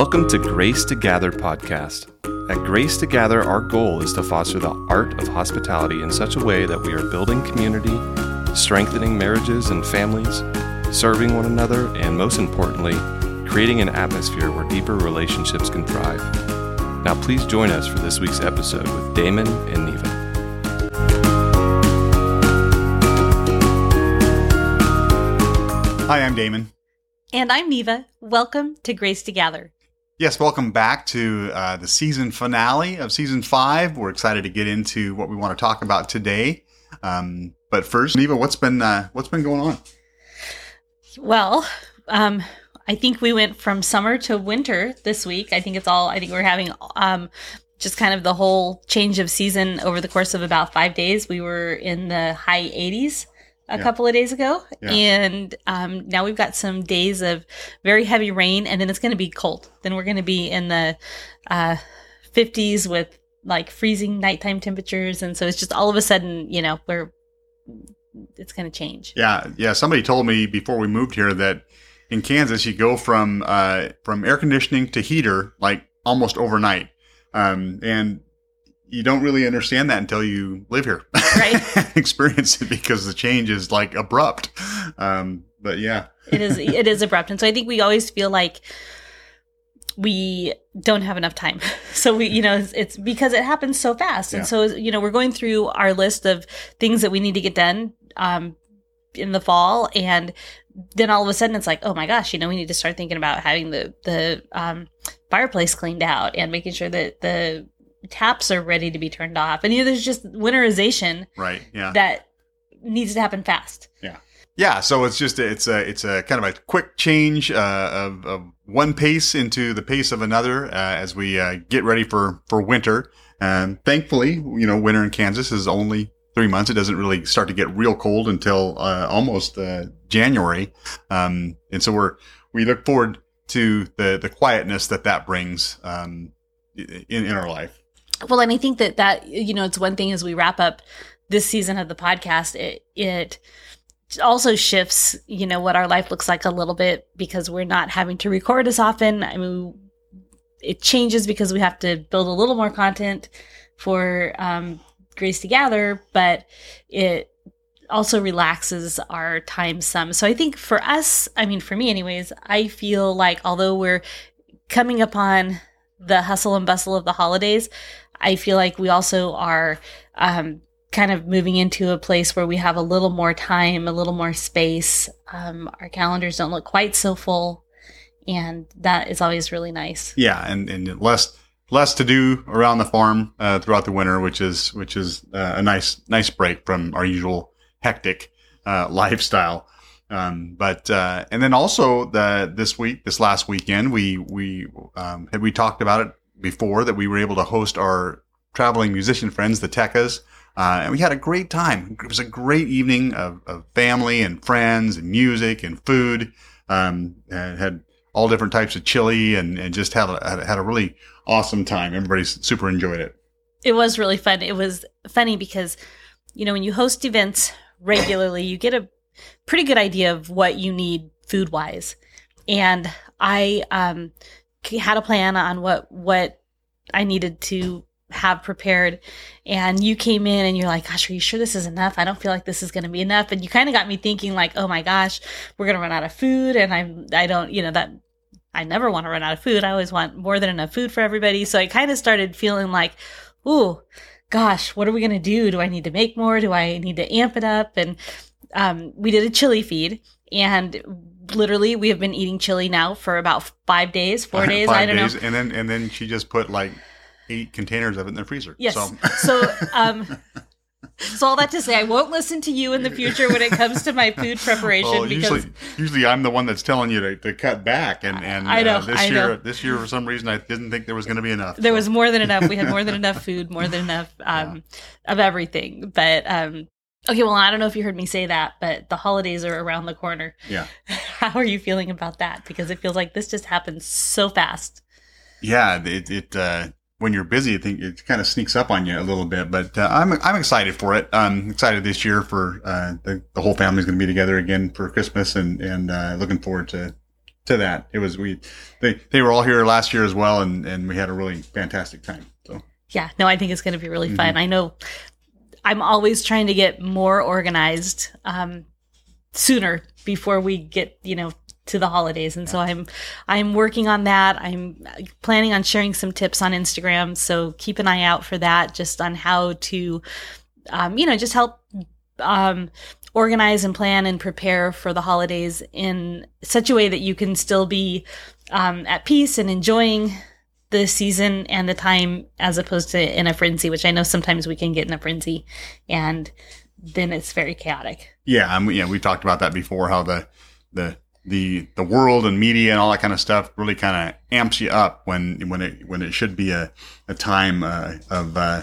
Welcome to Grace to Gather podcast. At Grace to Gather, our goal is to foster the art of hospitality in such a way that we are building community, strengthening marriages and families, serving one another, and most importantly, creating an atmosphere where deeper relationships can thrive. Now, please join us for this week's episode with Damon and Neva. Hi, I'm Damon. And I'm Neva. Welcome to Grace to Gather. Yes, welcome back to uh, the season finale of season five. We're excited to get into what we want to talk about today. Um, but first, Neva, what's been uh, what's been going on? Well, um, I think we went from summer to winter this week. I think it's all. I think we're having um, just kind of the whole change of season over the course of about five days. We were in the high 80s a Yeah. couple of days ago, Yeah. and um, now we've got some days of very heavy rain, and then it's going to be cold. Then we're going to be in the uh, 50s with like freezing nighttime temperatures, and so it's just all of a sudden, you know, we're it's going to change. Yeah, yeah. Somebody told me before we moved here that in Kansas you go from uh, from air conditioning to heater like almost overnight, um, and you don't really understand that until you live here, Right. experience it because the change is like abrupt. Um, but yeah, it is it is abrupt and so i think we always feel like we don't have enough time so we you know it's, it's because it happens so fast Yeah. and so you know we're going through our list of things that we need to get done um in the fall and then all of a sudden it's like oh my gosh you know we need to start thinking about having the the um fireplace cleaned out and making sure that the taps are ready to be turned off and you know there's just winterization right, yeah. that needs to happen fast Yeah, Yeah, so it's just it's a it's a kind of a quick change uh, of, of one pace into the pace of another uh, as we uh, get ready for for winter. And thankfully, you know, winter in Kansas is only three months. It doesn't really start to get real cold until uh, almost uh, January, um, and so we're we look forward to the the quietness that that brings um, in in our life. Well, and I think that that you know it's one thing as we wrap up this season of the podcast, it it also shifts you know what our life looks like a little bit because we're not having to record as often. I mean, it changes because we have to build a little more content for um, Grace to Gather, but it also relaxes our time some. So I think for us, I mean, for me, anyways, I feel like although we're coming upon the hustle and bustle of the holidays, I feel like we also are um, kind of moving into a place where we have a little more time, a little more space. Um, our calendars don't look quite so full, and that is always really nice. Yeah, and and less less to do around the farm uh, throughout the winter, which is which is uh, a nice nice break from our usual hectic uh, lifestyle. Um, but uh, and then also the this week, this last weekend, we we um, had we talked about it before that we were able to host our traveling musician friends, the Tekkas. Uh, and we had a great time. It was a great evening of, of family and friends and music and food. Um, and had all different types of chili and, and just had a- had a really awesome time. Everybody super enjoyed it. It was really fun. It was funny because, you know, when you host events regularly, you get a pretty good idea of what you need food wise. And I um, had a plan on what what I needed to have prepared. And you came in and you're like, "Gosh, are you sure this is enough? I don't feel like this is going to be enough." And you kind of got me thinking, like, "Oh my gosh, we're going to run out of food." And I'm I don't, you know, that I never want to run out of food. I always want more than enough food for everybody. So I kind of started feeling like, "Ooh, gosh, what are we going to do? Do I need to make more? Do I need to amp it up?" And um, we did a chili feed, and literally we have been eating chili now for about five days, four days. I don't days, know. And then and then she just put like eight containers of it in the freezer. Yes. So So, um, so all that to say, I won't listen to you in the future when it comes to my food preparation well, because usually usually I'm the one that's telling you to, to cut back and and I know, uh, this I year know. this year for some reason I didn't think there was going to be enough. there So, was more than enough. We had more than enough food, more than enough um, of everything. But um, okay, well, I don't know if you heard me say that, but the holidays are around the corner. yeah. How are you feeling about that? Because it feels like this just happens so fast. Yeah, it, it uh, when you're busy, I think it kind of sneaks up on you a little bit. But uh, I'm I'm excited for it. I'm excited this year for uh, the, the whole family's going to be together again for Christmas, and and uh, looking forward to to that. It was we they they were all here last year as well, and and we had a really fantastic time. So yeah, no, I think it's going to be really mm-hmm. fun. I know I'm always trying to get more organized um, sooner before we get you know to the holidays. And so i'm i'm working on that. I'm planning on sharing some tips on instagram. So keep an eye out for that just on how to um, you know just help um, organize and plan and prepare for the holidays in such a way that you can still be um, at peace and enjoying the season and the time as opposed to in a frenzy, which I know sometimes we can get in a frenzy and then it's very chaotic. Yeah, we, yeah, we talked about that before. How the the the the world and media and all that kind of stuff really kind of amps you up when when it when it should be a a time uh, of uh,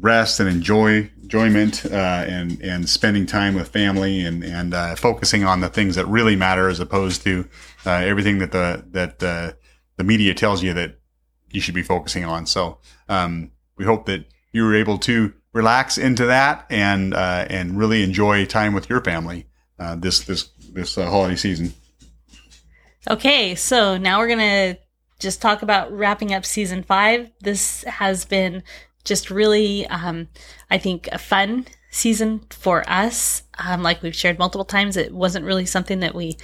rest and enjoy enjoyment uh, and and spending time with family and and uh, focusing on the things that really matter as opposed to uh, everything that the that uh, the media tells you that you should be focusing on. So um, we hope that you were able to relax into that and uh, and really enjoy time with your family uh, this this this uh, holiday season. Okay, so now we're gonna just talk about wrapping up season five. This has been just really, um, I think, a fun season for us. Um, like we've shared multiple times, it wasn't really something that we,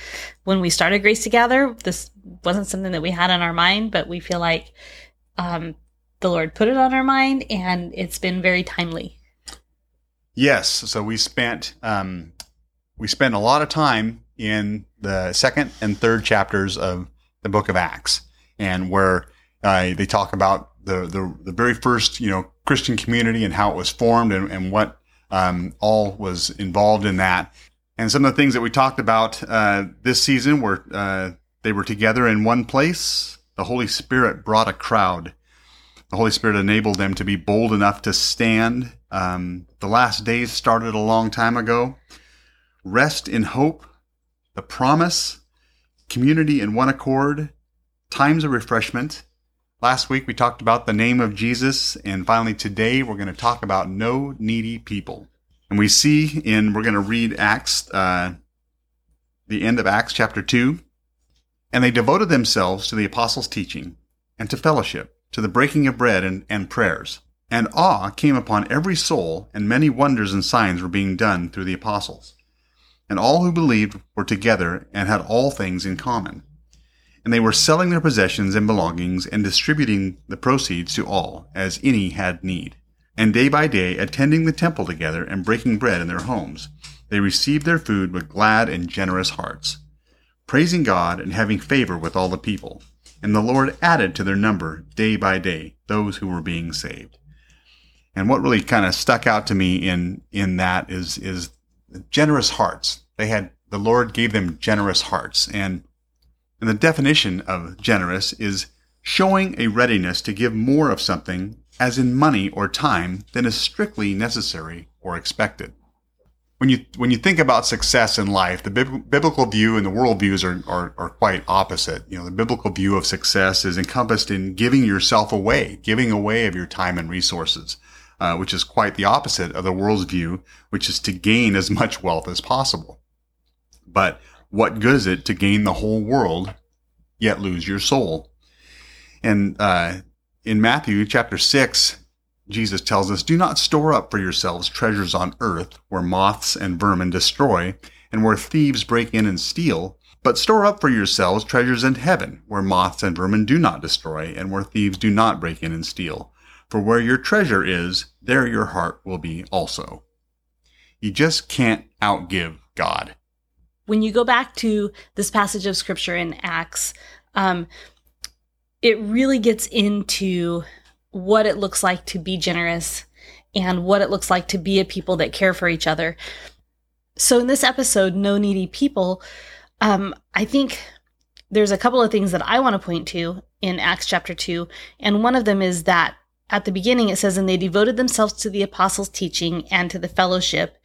when we started Grace to Gather, this wasn't something that we had on our mind, but we feel like um, the Lord put it on our mind, and it's been very timely. Yes, so we spent um, we spent a lot of time in the second and third chapters of the Book of Acts, and where uh, they talk about the, the the very first you know Christian community and how it was formed and, and what um, all was involved in that. And some of the things that we talked about uh, this season were uh, they were together in one place. The Holy Spirit brought a crowd the Holy Spirit enabled them to be bold enough to stand. Um, the last days started a long time ago. Rest in hope, the promise, community in one accord, times of refreshment. Last week we talked about the name of Jesus, and finally today we're going to talk about no needy people. And we see in, we're going to read Acts, uh, the end of Acts chapter 2. And they devoted themselves to the apostles' teaching and to fellowship to the breaking of bread and, and prayers. And awe came upon every soul, and many wonders and signs were being done through the apostles. And all who believed were together and had all things in common. And they were selling their possessions and belongings and distributing the proceeds to all, as any had need. And day by day, attending the temple together and breaking bread in their homes, they received their food with glad and generous hearts, praising God and having favor with all the people. And the Lord added to their number day by day those who were being saved. And what really kind of stuck out to me in, in that is, is generous hearts. They had, the Lord gave them generous hearts. And, and the definition of generous is showing a readiness to give more of something, as in money or time, than is strictly necessary or expected when you when you think about success in life, the bib- biblical view and the world views are, are, are quite opposite. You know, the biblical view of success is encompassed in giving yourself away, giving away of your time and resources, uh, which is quite the opposite of the world's view, which is to gain as much wealth as possible. But what good is it to gain the whole world yet lose your soul? And uh, in Matthew chapter six, Jesus tells us, Do not store up for yourselves treasures on earth where moths and vermin destroy and where thieves break in and steal, but store up for yourselves treasures in heaven where moths and vermin do not destroy and where thieves do not break in and steal. For where your treasure is, there your heart will be also. You just can't outgive God. When you go back to this passage of scripture in Acts, um, it really gets into what it looks like to be generous and what it looks like to be a people that care for each other. So in this episode, No Needy People, um, I think there's a couple of things that I want to point to in Acts chapter 2. And one of them is that at the beginning it says, And they devoted themselves to the apostles' teaching and to the fellowship,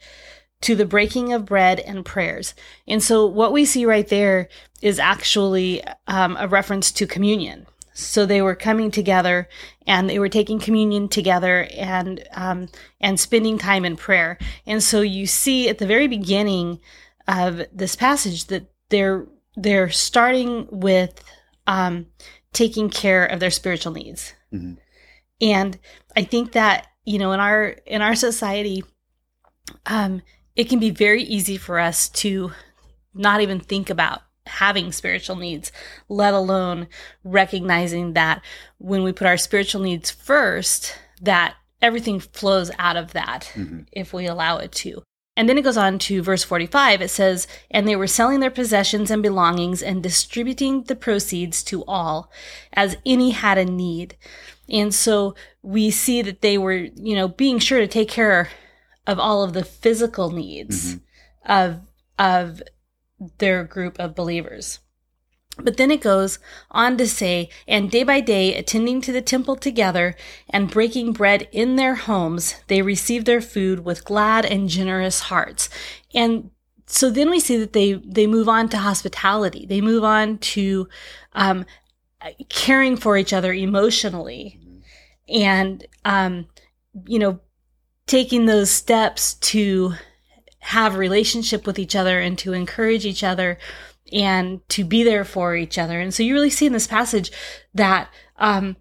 to the breaking of bread and prayers. And so what we see right there is actually um, a reference to communion. So they were coming together and they were taking communion together and um, and spending time in prayer. And so you see at the very beginning of this passage that they're they're starting with um, taking care of their spiritual needs. Mhm. And I think that, you know, in our in our society, um, it can be very easy for us to not even think about having spiritual needs, let alone recognizing that when we put our spiritual needs first, that everything flows out of that Mhm. if we allow it to. And then it goes on to verse 45. It says, And they were selling their possessions and belongings and distributing the proceeds to all as any had a need. And so we see that they were, you know, being sure to take care of all of the physical needs Mhm. of, of their group of believers. But then it goes on to say, and day by day, attending to the temple together and breaking bread in their homes, they received their food with glad and generous hearts. And so then we see that they they move on to hospitality. They move on to um, caring for each other emotionally, and um, you know, taking those steps to have a relationship with each other and to encourage each other and to be there for each other. And so you really see in this passage that um,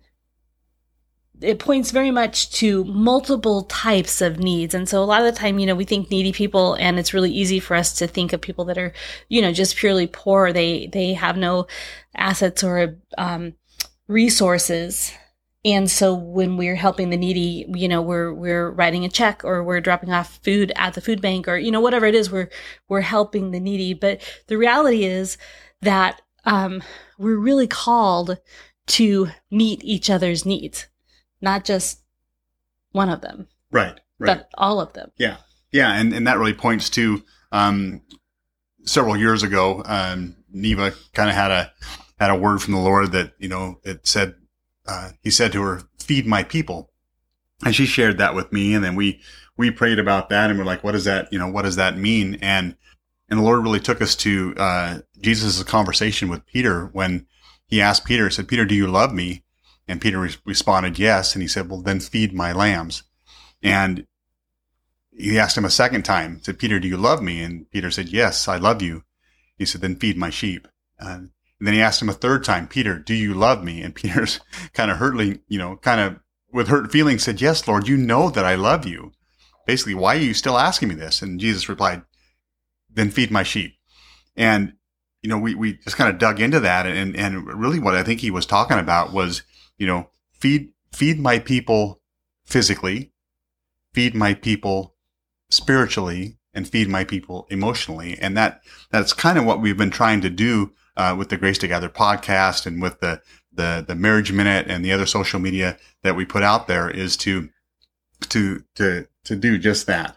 it points very much to multiple types of needs. And so a lot of the time, you know, we think needy people and it's really easy for us to think of people that are, you know, just purely poor. They, they have no assets or, um, resources. And so when we're helping the needy, you know, we're, we're writing a check or we're dropping off food at the food bank or, you know, whatever it is, we're, we're helping the needy. But the reality is that, um, we're really called to meet each other's needs, not just one of them, Right. Right. but all of them. Yeah, yeah, and, and that really points to um, several years ago, um, Neva kind of had a had a word from the Lord that you know it said uh, he said to her, "Feed my people," and she shared that with me, and then we we prayed about that, and we're like, "What does that you know What does that mean?" And and the Lord really took us to uh, Jesus' conversation with Peter when he asked Peter, he said, "Peter, do you love me?" And Peter re- responded, "Yes," and he said, "Well, then feed my lambs." And he asked him a second time, said, Peter, do you love me? And Peter said, yes, I love you. He said, then feed my sheep. Uh, and then he asked him a third time, Peter, do you love me? And Peter's kind of hurtling, you know, kind of with hurt feelings said, yes, Lord, you know that I love you. Basically, why are you still asking me this? And Jesus replied, then feed my sheep. And, you know, we, we just kind of dug into that. And, and really what I think he was talking about was, you know, feed, feed my people physically, feed my people spiritually and feed my people emotionally. And that, that's kind of what we've been trying to do, uh, with the Grace to Gather podcast and with the, the, the marriage minute and the other social media that we put out there is to, to, to, to do just that.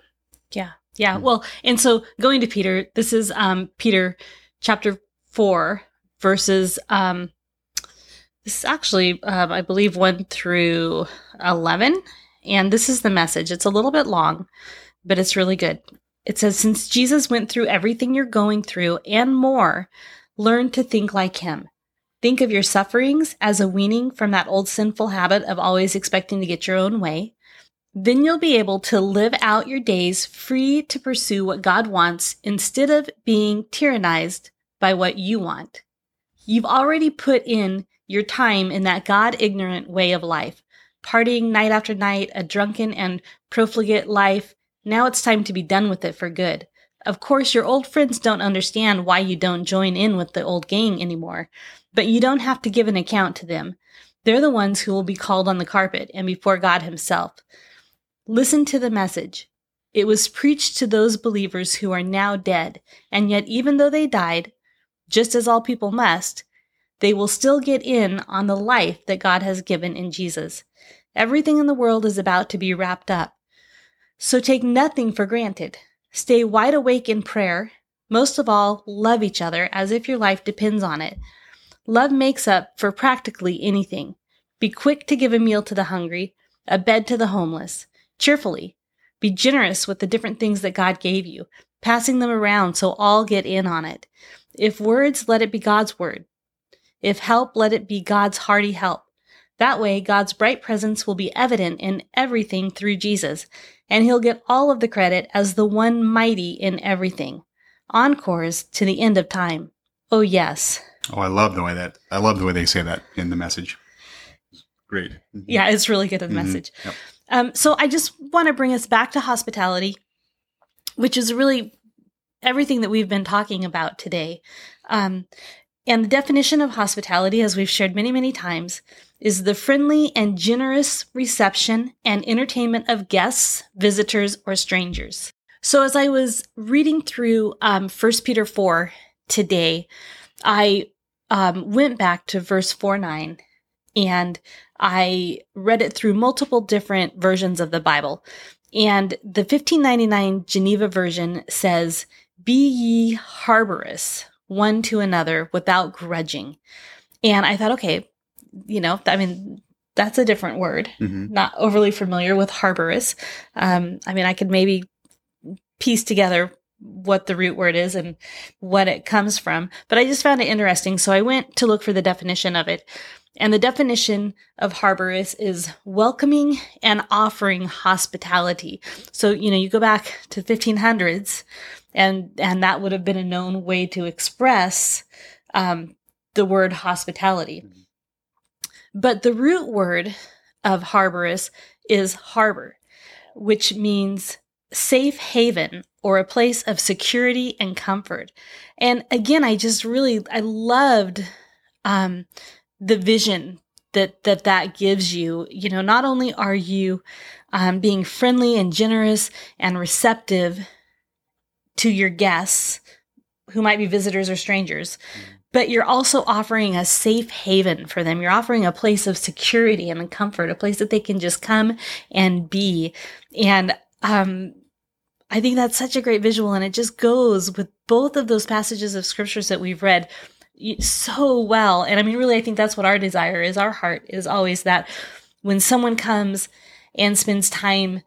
Yeah. Yeah. Well, and so going to Peter, this is um Peter chapter 4 verses um this is actually um, I believe 1 through 11 and this is the message. It's a little bit long, but it's really good. It says since Jesus went through everything you're going through and more, learn to think like him. Think of your sufferings as a weaning from that old sinful habit of always expecting to get your own way. Then you'll be able to live out your days free to pursue what God wants instead of being tyrannized by what you want. You've already put in your time in that God ignorant way of life, partying night after night, a drunken and profligate life. Now it's time to be done with it for good. Of course, your old friends don't understand why you don't join in with the old gang anymore, but you don't have to give an account to them. They're the ones who will be called on the carpet and before God Himself. Listen to the message. It was preached to those believers who are now dead, and yet, even though they died, just as all people must, they will still get in on the life that God has given in Jesus. Everything in the world is about to be wrapped up. So take nothing for granted. Stay wide awake in prayer. Most of all, love each other as if your life depends on it. Love makes up for practically anything. Be quick to give a meal to the hungry, a bed to the homeless, cheerfully. Be generous with the different things that God gave you, passing them around so all get in on it. If words, let it be God's word. If help, let it be God's hearty help. That way, God's bright presence will be evident in everything through Jesus, and he'll get all of the credit as the one mighty in everything. Encores to the end of time. Oh, yes. Oh, I love the way that I love the way they say that in the message. Great. Mhm. Yeah, it's really good in the Mhm. message. Yep. Um, so I just want to bring us back to hospitality, which is really everything that we've been talking about today. Um, and the definition of hospitality, as we've shared many, many times, is the friendly and generous reception and entertainment of guests, visitors, or strangers. So as I was reading through um, 1 Peter 4 today, I um, went back to verse 4 9 and I read it through multiple different versions of the Bible. And the 1599 Geneva version says, Be ye harborous one to another without grudging. And I thought, okay, you know, I mean, that's a different word. Mhm. Not overly familiar with harborous. Um, I mean, I could maybe piece together what the root word is and what it comes from, but I just found it interesting. So I went to look for the definition of it. And the definition of harborous is welcoming and offering hospitality. So, you know, you go back to 1500s and, and that would have been a known way to express, um, the word hospitality. But the root word of harborous is harbor, which means safe haven or a place of security and comfort. And again, I just really, I loved, um, the vision that that that gives you you know not only are you um, being friendly and generous and receptive to your guests who might be visitors or strangers but you're also offering a safe haven for them you're offering a place of security and comfort a place that they can just come and be and um I think that's such a great visual and it just goes with both of those passages of scriptures that we've read so well. And I mean, really, I think that's what our desire is. Our heart is always that when someone comes and spends time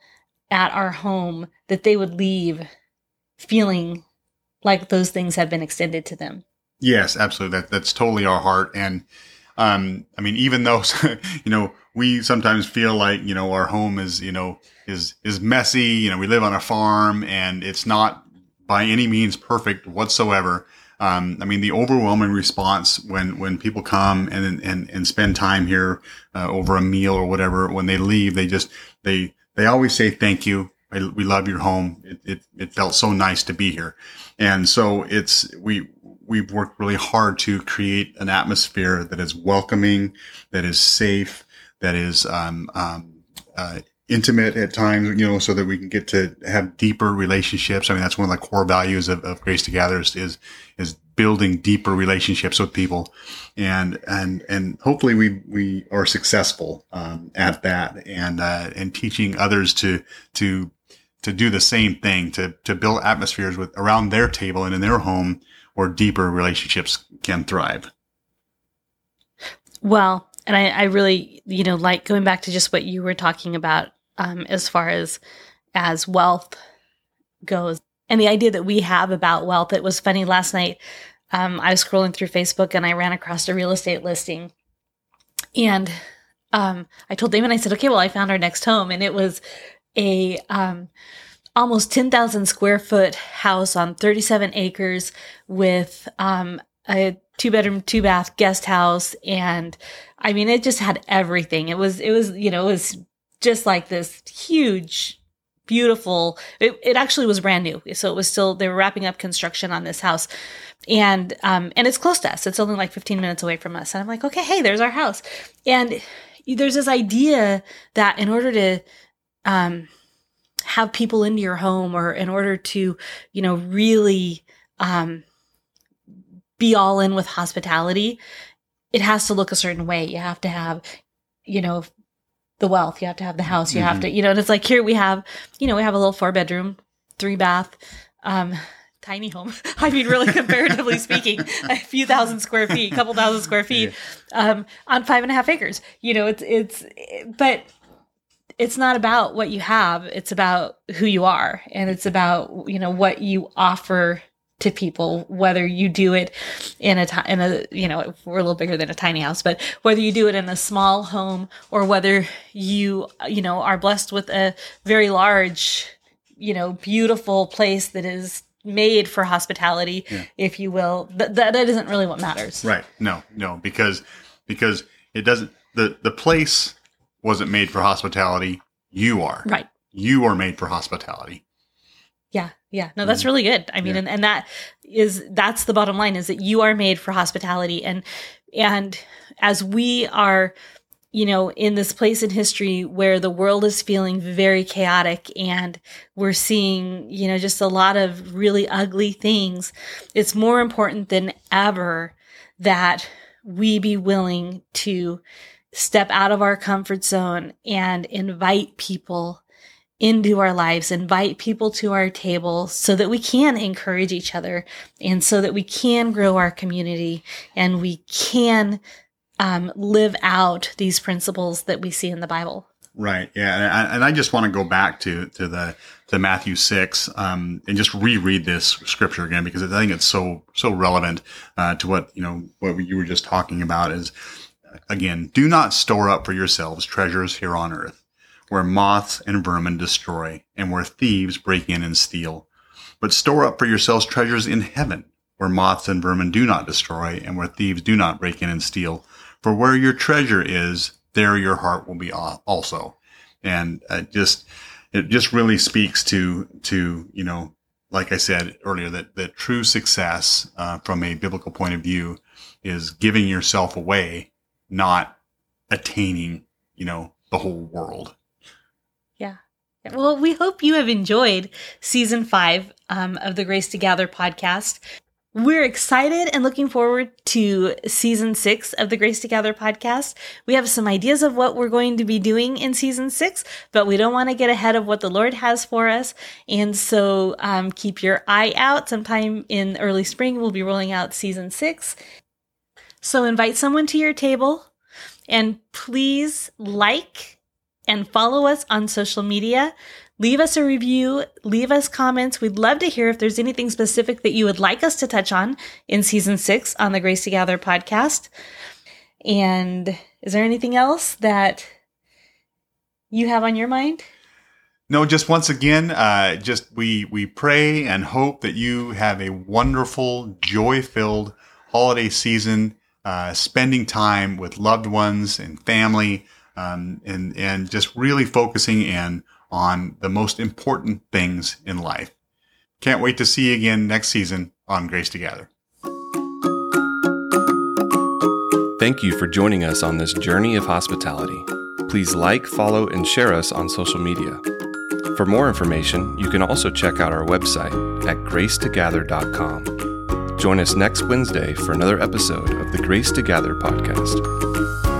at our home, that they would leave feeling like those things have been extended to them. Yes, absolutely. That that's totally our heart. And um, I mean, even though you know we sometimes feel like you know our home is you know is is messy. You know, we live on a farm, and it's not by any means perfect whatsoever. Um, I mean, the overwhelming response when when people come and and and spend time here uh, over a meal or whatever, when they leave, they just they they always say thank you. I, we love your home. It, it it felt so nice to be here, and so it's we we've worked really hard to create an atmosphere that is welcoming, that is safe, that is um, um, uh, intimate at times, you know, so that we can get to have deeper relationships. I mean, that's one of the core values of, of Grace to Gather is, is, is building deeper relationships with people. And, and, and hopefully we, we are successful, um, at that and, uh, and teaching others to, to, to do the same thing, to, to build atmospheres with around their table and in their home where deeper relationships can thrive. Well, and I, I really, you know, like going back to just what you were talking about um, as far as as wealth goes, and the idea that we have about wealth. It was funny last night. Um, I was scrolling through Facebook and I ran across a real estate listing, and um, I told Damon, I said, "Okay, well, I found our next home," and it was a um, almost ten thousand square foot house on thirty seven acres with um, a two bedroom, two bath guest house. And I mean, it just had everything. It was, it was, you know, it was just like this huge, beautiful, it, it actually was brand new. So it was still, they were wrapping up construction on this house. And, um, and it's close to us. It's only like 15 minutes away from us. And I'm like, okay, hey, there's our house. And there's this idea that in order to, um, have people into your home or in order to, you know, really, um, be all in with hospitality, it has to look a certain way. You have to have, you know, the wealth. You have to have the house. You have to, you know, and it's like here we have, you know, we have a little four bedroom, three bath, um, tiny home. I mean, really comparatively speaking, a few thousand square feet, a couple thousand square feet, um, on five and a half acres. You know, it's, it's, but it's not about what you have. It's about who you are. And it's about, you know, what you offer to people, whether you do it in a, ti- in a, you know, we're a little bigger than a tiny house, but whether you do it in a small home or whether you, you know, are blessed with a very large, you know, beautiful place that is made for hospitality, Yeah. if you will. Th- that that isn't really what matters. Right. No, no, because because it doesn't the the place wasn't made for hospitality. You are. Right. You are made for hospitality. Yeah. Yeah. No, that's mm. really good. I mean, Yeah. and, and that is that's the bottom line is that you are made for hospitality. And and as we are, you know, in this place in history where the world is feeling very chaotic and we're seeing, you know, just a lot of really ugly things, it's more important than ever that we be willing to step out of our comfort zone and invite people into our lives, invite people to our table so that we can encourage each other and so that we can grow our community and we can um, live out these principles that we see in the Bible. Right. Yeah. And I, and I just want to go back to to the to Matthew six um, and just reread this scripture again because I think it's so so relevant uh, to what you know what you were just talking about. Is again, do not store up for yourselves treasures here on earth, where moths and vermin destroy, and where thieves break in and steal. But store up for yourselves treasures in heaven, where moths and vermin do not destroy, and where thieves do not break in and steal. For where your treasure is, there your heart will be also. And uh, just, it just really speaks to, to, you know, like I said earlier, that, that true success, uh, from a biblical point of view is giving yourself away, not attaining, you know, the whole world. Yeah. Well, we hope you have enjoyed season five um, of the Grace to Gather podcast. We're excited and looking forward to season six of the Grace to Gather podcast. We have some ideas of what we're going to be doing in season six, but we don't want to get ahead of what the Lord has for us. And so um, keep your eye out. Sometime in early spring, we'll be rolling out season six. So invite someone to your table and please like and follow us on social media. Leave us a review, leave us comments. We'd love to hear if there's anything specific that you would like us to touch on in season six on the Grace to Gather podcast. And is there anything else that you have on your mind? No, just once again, uh, just we we pray and hope that you have a wonderful, joy-filled holiday season, uh, spending time with loved ones and family, um, and and just really focusing in on the most important things in life. Can't wait to see you again next season on Grace to Gather. Thank you for joining us on this journey of hospitality. Please like, follow, and share us on social media. For more information, you can also check out our website at gracetogather.com. Join us next Wednesday for another episode of the Grace to Gather podcast.